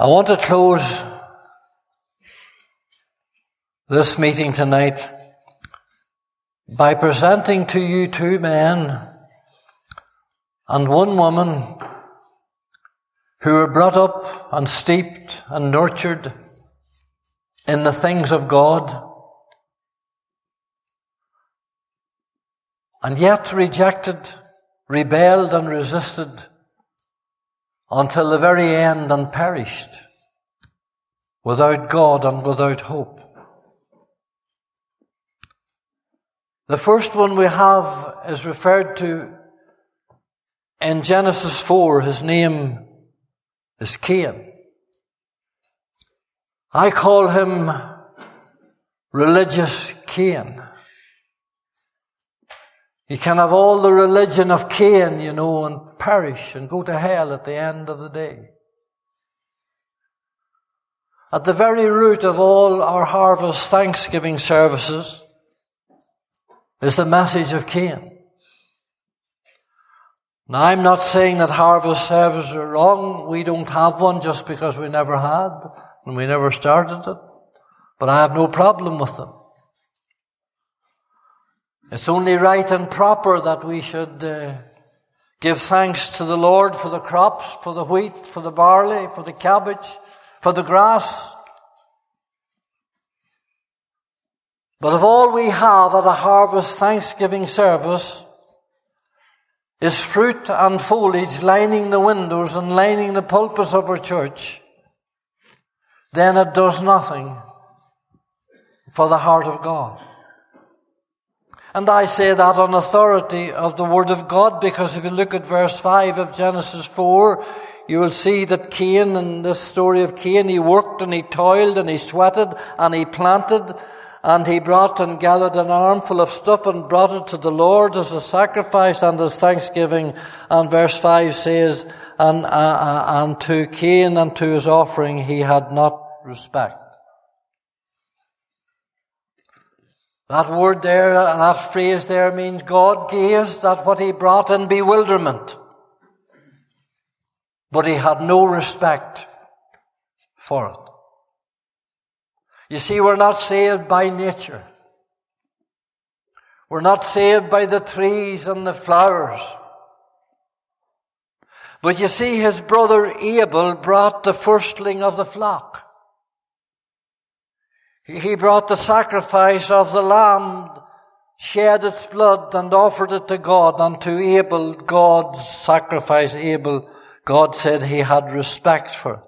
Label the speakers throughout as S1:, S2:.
S1: I want to close this meeting tonight by presenting to you two men and one woman who were brought up and steeped and nurtured in the things of God and yet rejected, rebelled and resisted until the very end and perished without God and without hope. The first one we have is referred to in Genesis 4. His name is Cain. I call him religious Cain. He can have all the religion of Cain, you know, and perish and go to hell at the end of the day. At the very root of all our harvest thanksgiving services is the message of Cain. Now, I'm not saying that harvest services are wrong. We don't have one just because we never had and we never started it. But I have no problem with them. It's only right and proper that we should uh, give thanks to the Lord for the crops, for the wheat, for the barley, for the cabbage, for the grass. But if all we have at a harvest thanksgiving service is fruit and foliage lining the windows and lining the pulpits of our church, then it does nothing for the heart of God. And I say that on authority of the Word of God because if you look at verse 5 of Genesis 4, you will see that Cain, in this story of Cain, he worked and he toiled and he sweated and he planted and he brought and gathered an armful of stuff and brought it to the Lord as a sacrifice and as thanksgiving. And verse 5 says, and, uh, uh, and to Cain and to his offering he had not respect. That word there, that phrase there means God gazed at what he brought in bewilderment. But he had no respect for it. You see, we're not saved by nature. We're not saved by the trees and the flowers. But you see, his brother Abel brought the firstling of the flock. He brought the sacrifice of the lamb, shed its blood and offered it to God. And to Abel, God's sacrifice, Abel, God said he had respect for.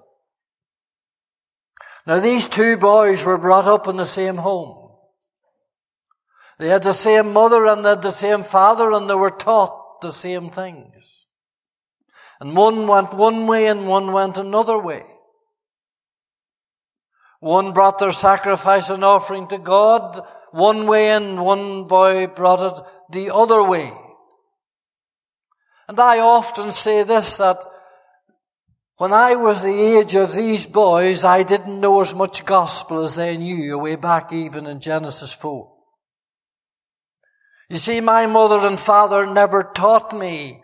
S1: Now these two boys were brought up in the same home. They had the same mother and they had the same father and they were taught the same things. And one went one way and one went another way. One brought their sacrifice and offering to God one way and one boy brought it the other way. And I often say this, that when I was the age of these boys, I didn't know as much gospel as they knew way back even in Genesis 4. You see, my mother and father never taught me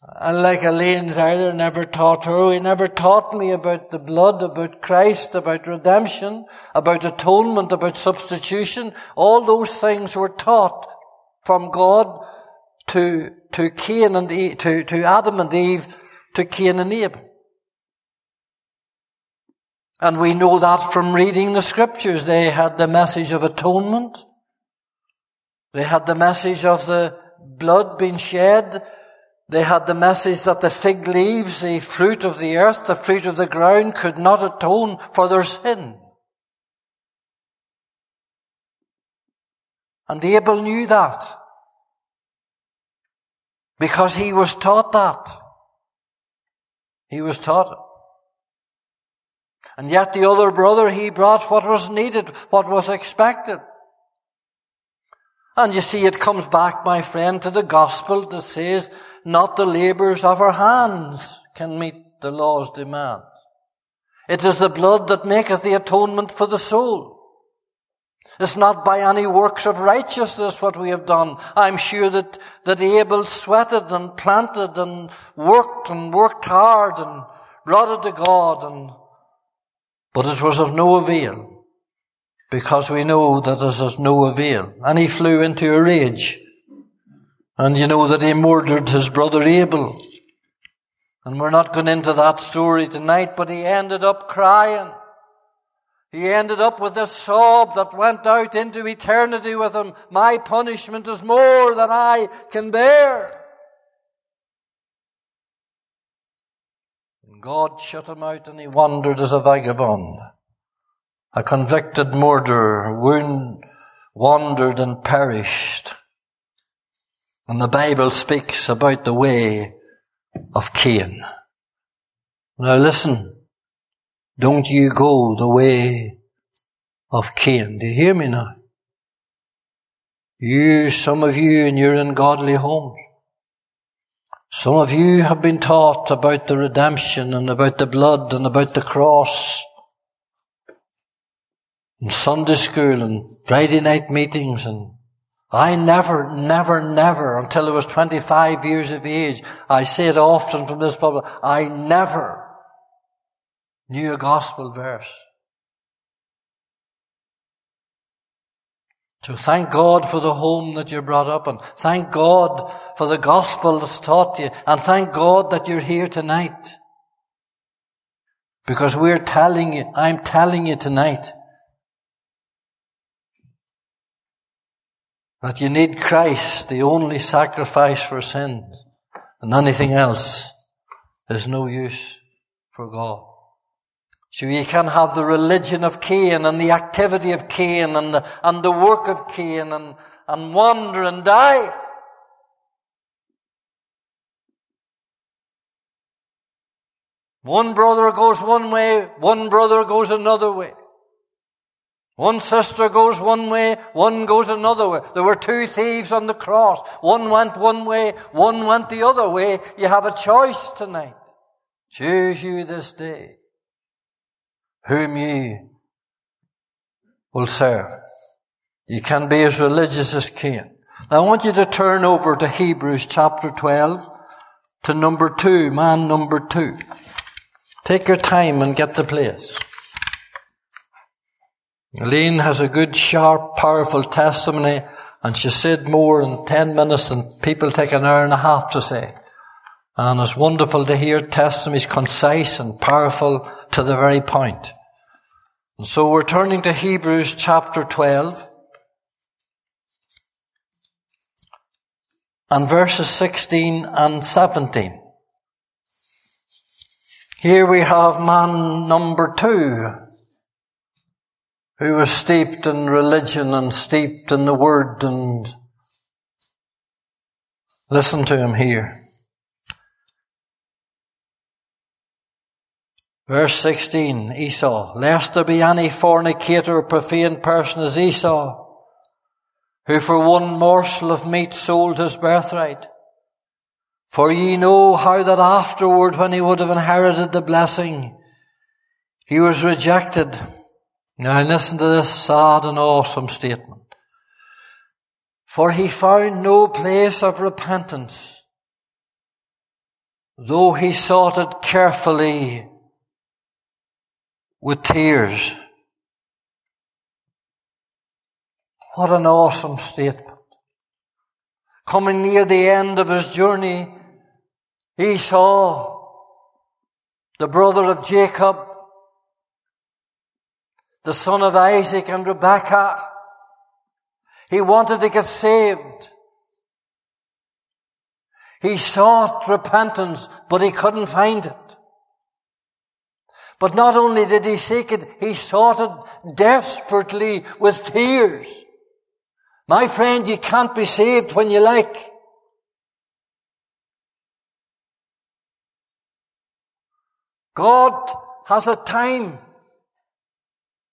S1: and like Elaine's either never taught her, he never taught me about the blood, about Christ, about redemption, about atonement, about substitution. All those things were taught from God to, to Cain and Eve, to, to Adam and Eve, to Cain and Abel. And we know that from reading the scriptures. They had the message of atonement. They had the message of the blood being shed they had the message that the fig leaves, the fruit of the earth, the fruit of the ground could not atone for their sin. And Abel knew that. Because he was taught that. He was taught it. And yet the other brother, he brought what was needed, what was expected. And you see, it comes back, my friend, to the gospel that says not the labours of our hands can meet the law's demands. It is the blood that maketh the atonement for the soul. It's not by any works of righteousness what we have done. I'm sure that, that Abel sweated and planted and worked and worked hard and it to God and But it was of no avail, because we know that it is of no avail. And he flew into a rage. And you know that he murdered his brother Abel. And we're not going into that story tonight, but he ended up crying. He ended up with a sob that went out into eternity with him. My punishment is more than I can bear. And God shut him out and he wandered as a vagabond. A convicted murderer, wound, wandered and perished. And the Bible speaks about the way of Cain. Now listen, don't you go the way of Cain. Do you hear me now? You, some of you, and in godly homes. Some of you have been taught about the redemption and about the blood and about the cross. In Sunday school and Friday night meetings and I never, never, never, until I was 25 years of age, I say it often from this pulpit, I never knew a gospel verse. So thank God for the home that you're brought up in. Thank God for the gospel that's taught you. And thank God that you're here tonight. Because we're telling you, I'm telling you tonight, that you need Christ, the only sacrifice for sins, and anything else is no use for God. So you can have the religion of Cain and the activity of Cain and the, and the work of Cain and, and wander and die. One brother goes one way, one brother goes another way. One sister goes one way, one goes another way. There were two thieves on the cross. One went one way, one went the other way. You have a choice tonight. Choose you this day whom ye will serve. You can be as religious as Cain. Now I want you to turn over to Hebrews chapter 12 to number two, man number two. Take your time and get the place. Elaine has a good, sharp, powerful testimony, and she said more in ten minutes than people take an hour and a half to say. And it's wonderful to hear testimonies concise and powerful to the very point. And so we're turning to Hebrews chapter 12 and verses 16 and 17. Here we have man number two who was steeped in religion and steeped in the word and listen to him here. Verse 16, Esau, lest there be any fornicator or profane person as Esau, who for one morsel of meat sold his birthright. For ye know how that afterward, when he would have inherited the blessing, he was rejected now listen to this sad and awesome statement. For he found no place of repentance, though he sought it carefully with tears. What an awesome statement. Coming near the end of his journey, Esau the brother of Jacob the son of Isaac and Rebekah. He wanted to get saved. He sought repentance, but he couldn't find it. But not only did he seek it, he sought it desperately with tears. My friend, you can't be saved when you like. God has a time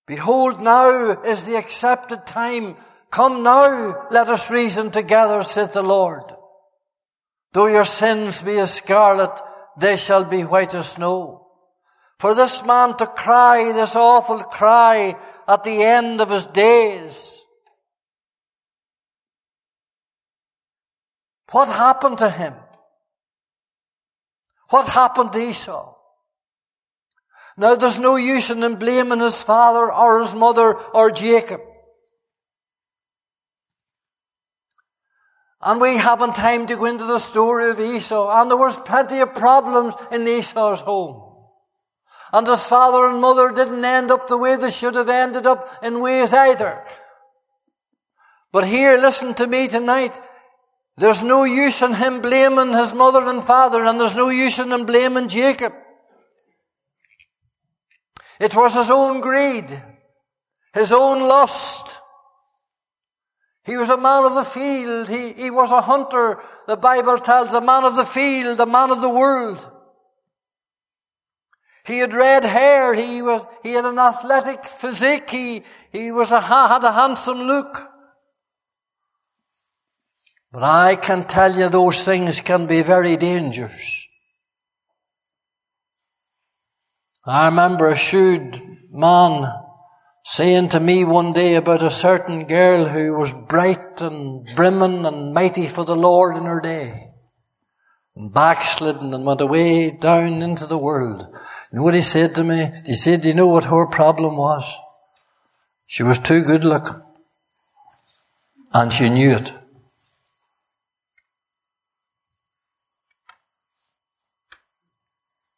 S1: Behold, now is the accepted time. Come now, let us reason together, saith the Lord. Though your sins be as scarlet, they shall be white as snow. For this man to cry this awful cry at the end of his days. What happened to him? What happened to Esau? Now there's no use in him blaming his father or his mother or Jacob. And we haven't time to go into the story of Esau. And there was plenty of problems in Esau's home. And his father and mother didn't end up the way they should have ended up in ways either. But here, listen to me tonight. There's no use in him blaming his mother and father, and there's no use in him blaming Jacob. It was his own greed, his own lust, he was a man of the field. He, he was a hunter. The Bible tells a man of the field, a man of the world. He had red hair. He was, he had an athletic physique. He, he was a, had a handsome look. But I can tell you those things can be very dangerous. I remember a shrewd man saying to me one day about a certain girl who was bright and brimming and mighty for the Lord in her day, and backslidden and went away down into the world. You know what he said to me? He said, Do you know what her problem was? She was too good looking. And she knew it.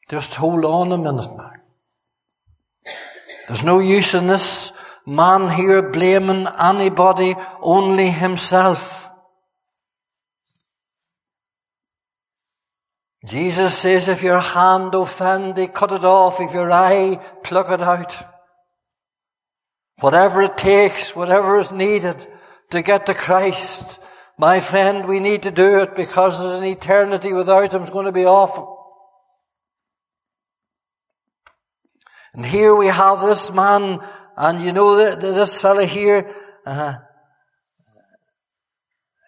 S1: Just hold on a minute now. There's no use in this man here blaming anybody, only himself. Jesus says, if your hand offend thee, cut it off. If your eye, pluck it out. Whatever it takes, whatever is needed to get to Christ, my friend, we need to do it because there's an eternity without Him is going to be awful. And here we have this man, and you know that this fellow here, uh,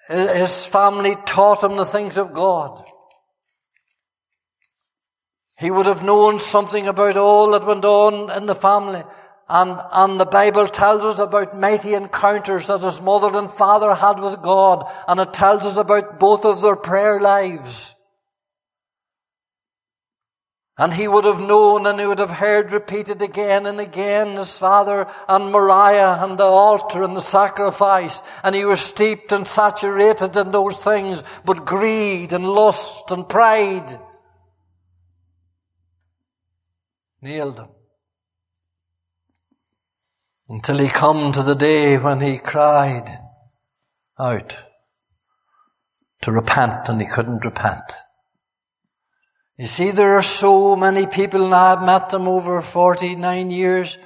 S1: his family taught him the things of God. He would have known something about all that went on in the family. And, and the Bible tells us about mighty encounters that his mother and father had with God. And it tells us about both of their prayer lives. And he would have known and he would have heard repeated again and again his father and Moriah and the altar and the sacrifice. And he was steeped and saturated in those things, but greed and lust and pride nailed him. Until he come to the day when he cried out to repent and he couldn't repent. You see, there are so many people, and I've met them over 49 years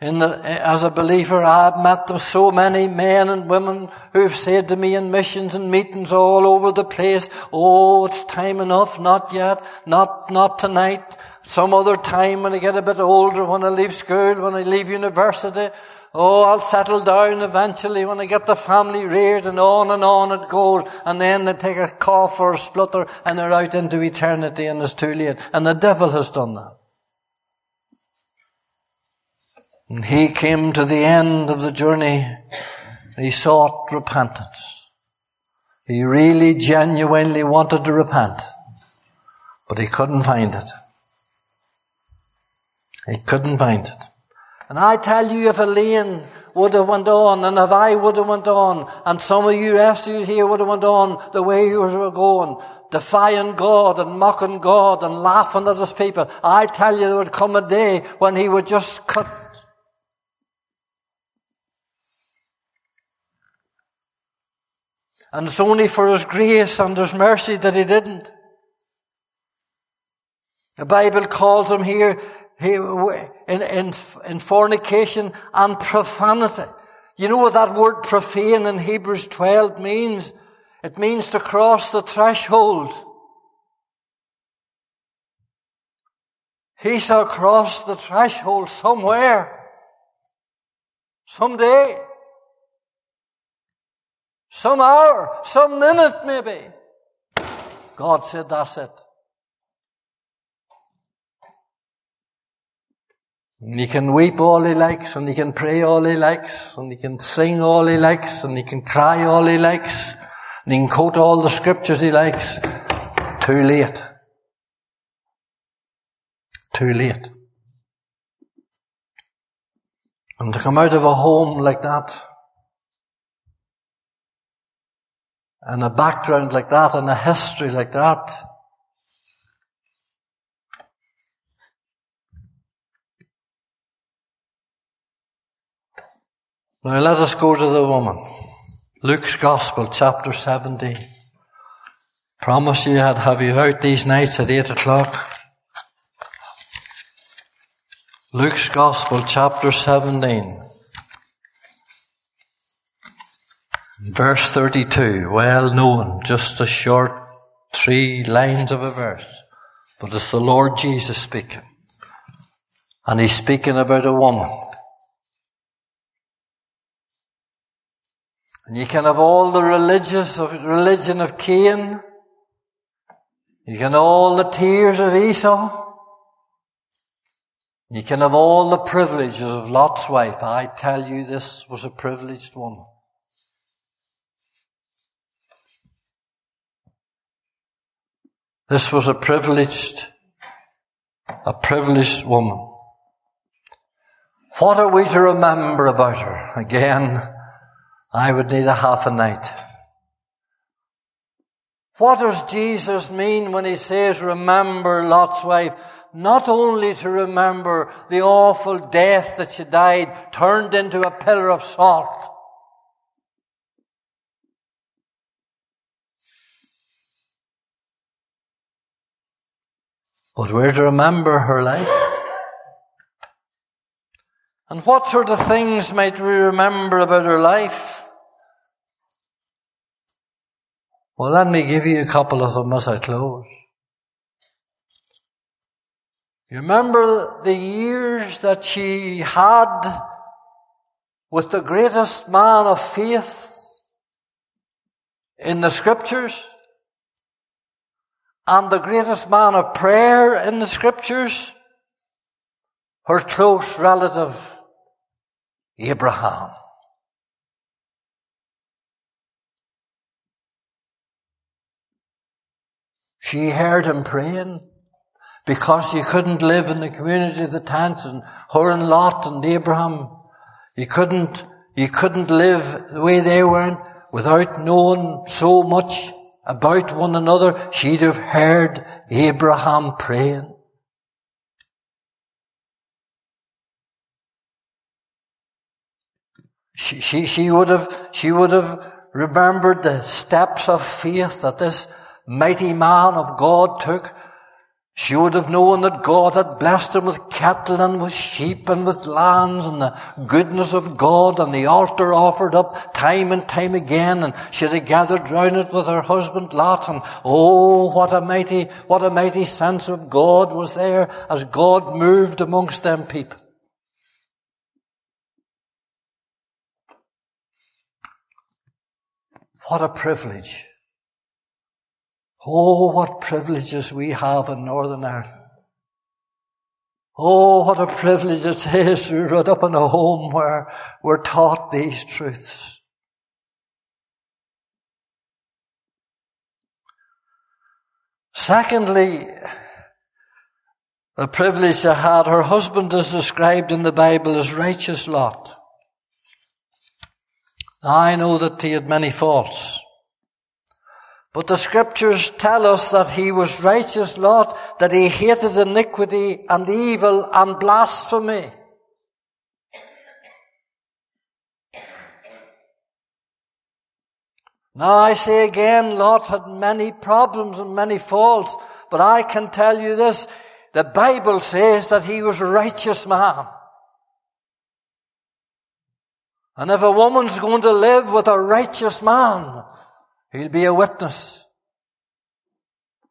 S1: in the, as a believer. I've met them, so many men and women who've said to me in missions and meetings all over the place, Oh, it's time enough, not yet, not, not tonight, some other time when I get a bit older, when I leave school, when I leave university. Oh, I'll settle down eventually when I get the family reared and on and on it goes. And then they take a cough or a splutter and they're out into eternity and it's too late. And the devil has done that. And he came to the end of the journey. He sought repentance. He really genuinely wanted to repent, but he couldn't find it. He couldn't find it. And I tell you, if Elaine would have went on, and if I would have went on, and some of you rest of you here would have went on the way you were going, defying God and mocking God and laughing at his people, I tell you there would come a day when he would just cut. And it's only for his grace and his mercy that he didn't. The Bible calls him here he, in, in, in fornication and profanity. You know what that word profane in Hebrews 12 means? It means to cross the threshold. He shall cross the threshold somewhere, someday, some hour, some minute maybe. God said, that's it. And he can weep all he likes, and he can pray all he likes, and he can sing all he likes, and he can cry all he likes, and he can quote all the scriptures he likes. Too late. Too late. And to come out of a home like that, and a background like that, and a history like that, Now let us go to the woman. Luke's Gospel, chapter 17. Promise you I'd have you out these nights at 8 o'clock. Luke's Gospel, chapter 17. Verse 32, well known, just a short three lines of a verse. But it's the Lord Jesus speaking. And he's speaking about a woman. And you can have all the religious of religion of Cain. You can have all the tears of Esau. You can have all the privileges of Lot's wife. I tell you, this was a privileged woman. This was a privileged, a privileged woman. What are we to remember about her? Again, I would need a half a night. What does Jesus mean when he says, remember Lot's wife? Not only to remember the awful death that she died, turned into a pillar of salt. But we're to remember her life. And what sort of things might we remember about her life? Well, let me give you a couple of them as I close. You remember the years that she had with the greatest man of faith in the scriptures and the greatest man of prayer in the scriptures? Her close relative, Abraham. She heard him praying because you couldn't live in the community of the tents and her and Lot and Abraham. You couldn't, you couldn't live the way they were without knowing so much about one another. She'd have heard Abraham praying. She, she, she would have, she would have remembered the steps of faith that this mighty man of God took, she would have known that God had blessed him with cattle and with sheep and with lands and the goodness of God and the altar offered up time and time again and she'd have gathered round it with her husband Lot and oh, what a mighty, what a mighty sense of God was there as God moved amongst them people. What a privilege Oh, what privileges we have in Northern Ireland. Oh, what a privilege it is to grow up in a home where we're taught these truths. Secondly, the privilege she had, her husband is described in the Bible as righteous Lot. I know that he had many faults. But the scriptures tell us that he was righteous Lot, that he hated iniquity and evil and blasphemy. Now I say again, Lot had many problems and many faults, but I can tell you this, the Bible says that he was a righteous man. And if a woman's going to live with a righteous man, He'll be a witness.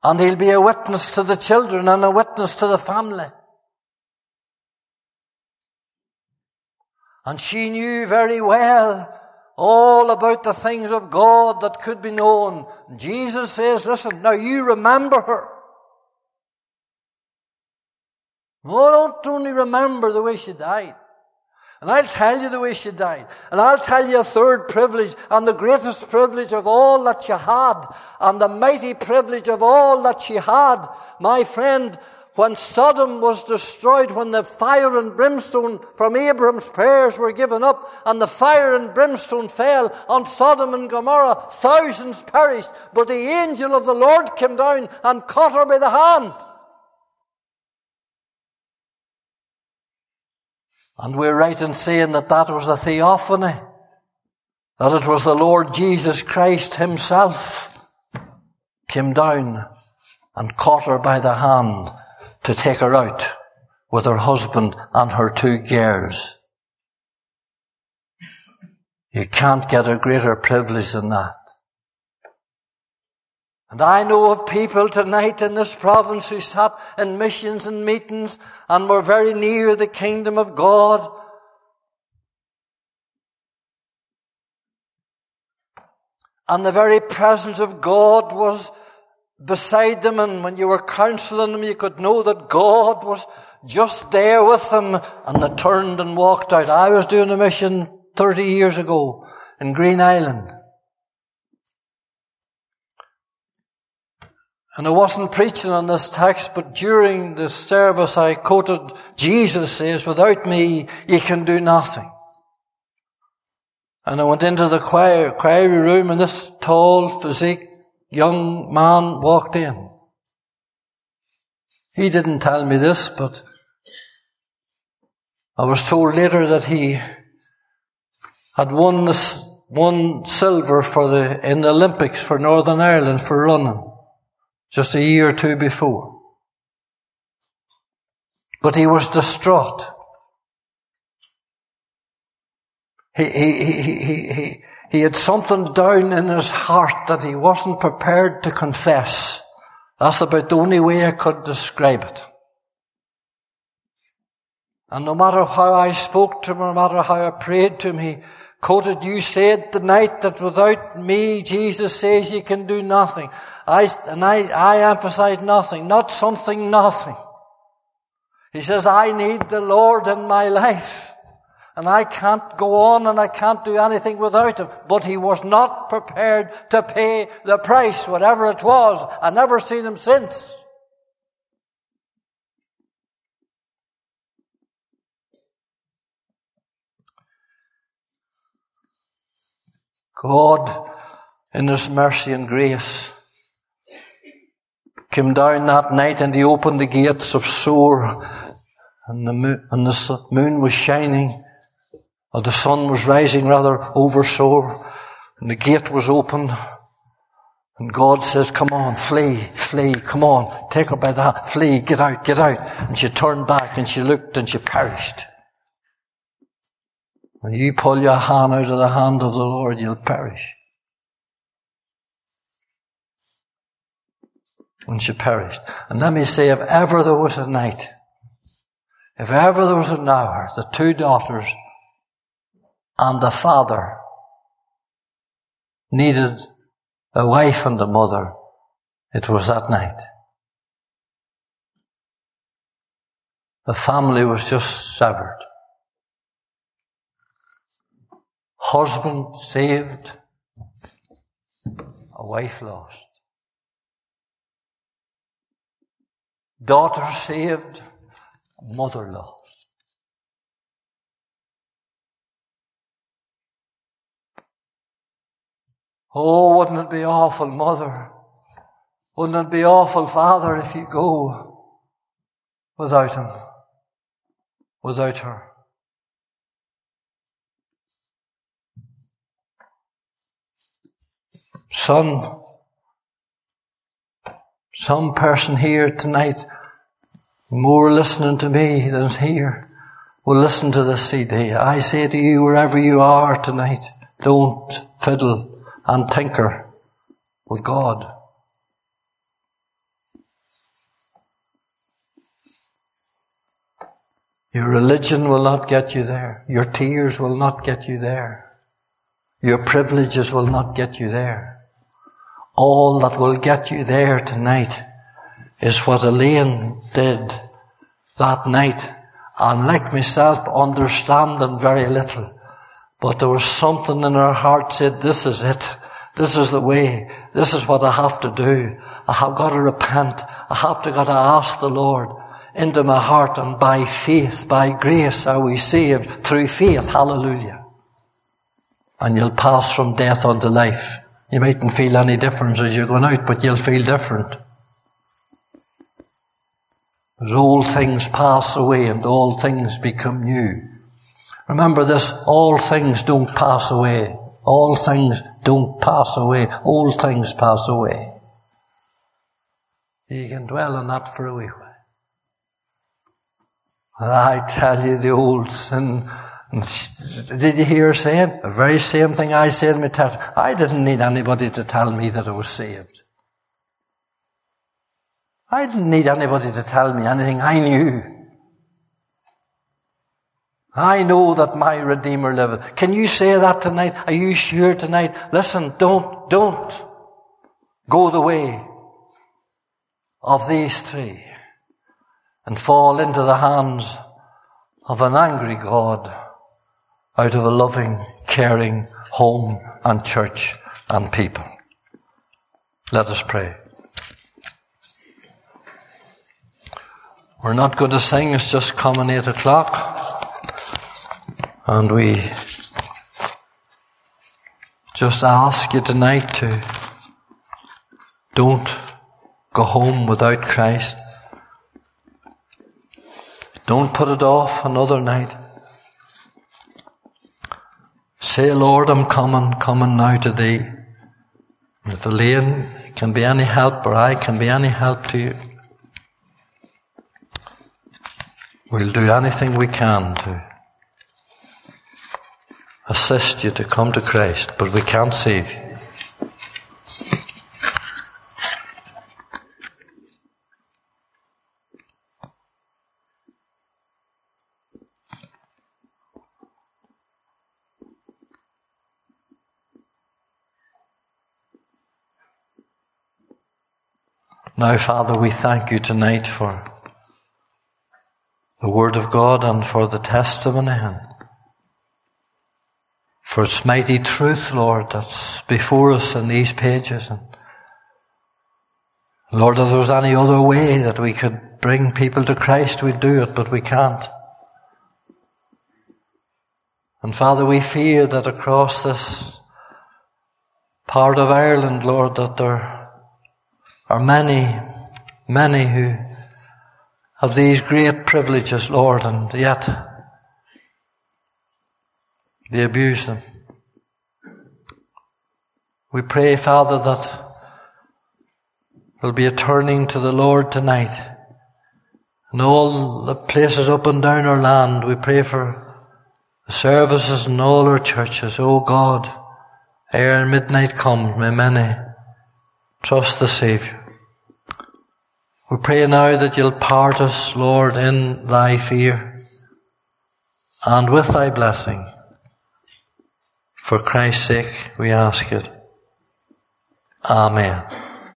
S1: And he'll be a witness to the children and a witness to the family. And she knew very well all about the things of God that could be known. Jesus says, listen, now you remember her. Oh, don't only remember the way she died. And I'll tell you the way she died. And I'll tell you a third privilege, and the greatest privilege of all that she had, and the mighty privilege of all that she had. My friend, when Sodom was destroyed, when the fire and brimstone from Abraham's prayers were given up, and the fire and brimstone fell on Sodom and Gomorrah, thousands perished, but the angel of the Lord came down and caught her by the hand. And we're right in saying that that was a theophany, that it was the Lord Jesus Christ Himself came down and caught her by the hand to take her out with her husband and her two girls. You can't get a greater privilege than that. And I know of people tonight in this province who sat in missions and meetings and were very near the kingdom of God. And the very presence of God was beside them, and when you were counseling them, you could know that God was just there with them, and they turned and walked out. I was doing a mission 30 years ago in Greenisland. And I wasn't preaching on this text, but during the service I quoted Jesus says, without me, you can do nothing. And I went into the choir, choir room and this tall, physique, young man walked in. He didn't tell me this, but I was told later that he had won won silver for the, in the Olympics for Northern Ireland for running just a year or two before. But he was distraught. He, he, he, he, he, he had something down in his heart that he wasn't prepared to confess. That's about the only way I could describe it. And no matter how I spoke to him, no matter how I prayed to him, he quoted, you said tonight that without me, Jesus says you can do nothing. I, and I, I emphasize nothing, not something, nothing. He says, I need the Lord in my life. And I can't go on and I can't do anything without him. But he was not prepared to pay the price, whatever it was. I never seen him since. God, in His mercy and grace, came down that night and He opened the gates of Zoar, and the moon, and the moon was shining, or the sun was rising rather over Zoar, and the gate was open. And God says, come on, flee, flee, come on, take her by the hand, flee, get out, get out. And she turned back and she looked and she perished. When you pull your hand out of the hand of the Lord, you'll perish. When she perished. And let me say, if ever there was a night, if ever there was an hour, the two daughters and the father needed a wife and a mother, it was that night. The family was just severed. Husband saved, a wife lost. Daughter saved, mother lost. Oh, wouldn't it be awful, mother? Wouldn't it be awful, father, if you go without him, without her? Son, some person here tonight, more listening to me than's here, will listen to this CD. I say to you, wherever you are tonight, don't fiddle and tinker with God. Your religion will not get you there. Your tears will not get you there. Your privileges will not get you there. All that will get you there tonight is what Elaine did that night. And like myself, understanding very little. But there was something in her heart said, this is it. This is the way. This is what I have to do. I have got to repent. I have to got to ask the Lord. into my heart and by faith, by grace are we saved through faith. Hallelujah. And you'll pass from death unto life. You mightn't feel any difference as you're going out, but you'll feel different. As old things pass away and all things become new. Remember this, all things don't pass away. All things don't pass away. All things pass away. You can dwell on that for a wee while. I tell you, the old sin. Did you hear her saying? The very same thing I said in my test. I didn't need anybody to tell me that I was saved. I didn't need anybody to tell me anything. I knew. I know that my Redeemer liveth. Can you say that tonight? Are you sure tonight? Listen, don't, don't go the way of these three and fall into the hands of an angry God out of a loving, caring home and church and people. Let us pray. We're not going to sing, it's just coming eight o'clock. And we just ask you tonight to don't go home without Christ. Don't put it off another night. Say, Lord, I'm coming, coming now to thee. And if Elaine can be any help or I can be any help to you, we'll do anything we can to assist you to come to Christ, but we can't save you. Now, Father, we thank you tonight for the Word of God and for the testimony and for its mighty truth, Lord, that's before us in these pages. And Lord, if there was any other way that we could bring people to Christ, we'd do it, but we can't. And Father, we fear that across this part of Ireland, Lord, that there are many, many who have these great privileges, Lord, and yet they abuse them. We pray, Father, that there'll be a turning to the Lord tonight. And all the places up and down our land, we pray for the services in all our churches. Oh God, ere midnight comes, may many trust the Saviour. We pray now that you'll part us, Lord, in thy fear and with thy blessing. For Christ's sake, we ask it. Amen.